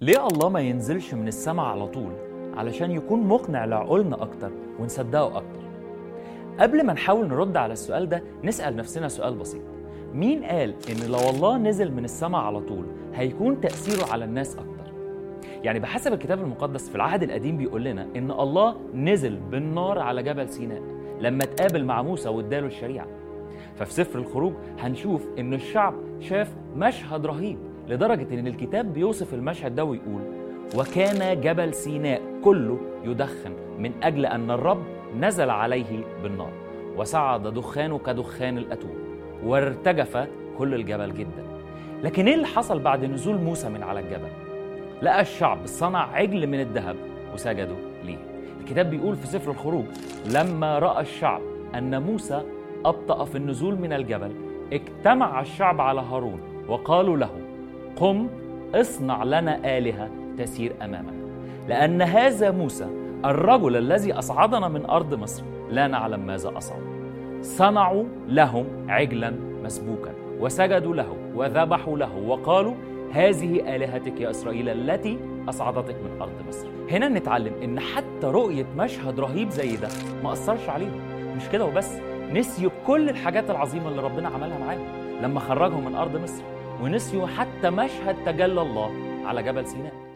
ليه الله ما ينزلش من السماء على طول؟ علشان يكون مقنع لعقولنا أكتر ونصدقه أكتر. قبل ما نحاول نرد على السؤال ده نسأل نفسنا سؤال بسيط. مين قال إن لو الله نزل من السماء على طول هيكون تأثيره على الناس أكتر؟ يعني بحسب الكتاب المقدس في العهد القديم بيقول لنا إن الله نزل بالنار على جبل سيناء لما اتقابل مع موسى واداله الشريعة. ففي سفر الخروج هنشوف إن الشعب شاف مشهد رهيب. لدرجة إن الكتاب بيوصف المشهد ده ويقول وكان جبل سيناء كله يدخن من أجل أن الرب نزل عليه بالنار وصعد دخانه كدخان الأتون وارتجف كل الجبل جدا. لكن إيه اللي حصل بعد نزول موسى من على الجبل؟ لقى الشعب صنع عجل من الذهب وسجدوا ليه. الكتاب بيقول في سفر الخروج لما رأى الشعب أن موسى أبطأ في النزول من الجبل اجتمع الشعب على هارون وقالوا له قم اصنع لنا آلهة تسير أمامك. لأن هذا موسى الرجل الذي أصعدنا من أرض مصر لا نعلم ماذا أصاب. صنعوا لهم عجلا مسبوكا وسجدوا له وذبحوا له وقالوا هذه آلهتك يا إسرائيل التي أصعدتك من أرض مصر. هنا نتعلم إن حتى رؤية مشهد رهيب زي ده ما أثرش عليهم. مش كده وبس؟ نسيوا كل الحاجات العظيمة اللي ربنا عملها معاهم لما خرجهم من أرض مصر. ونسيوا حتى مشهد تجلى الله على جبل سيناء.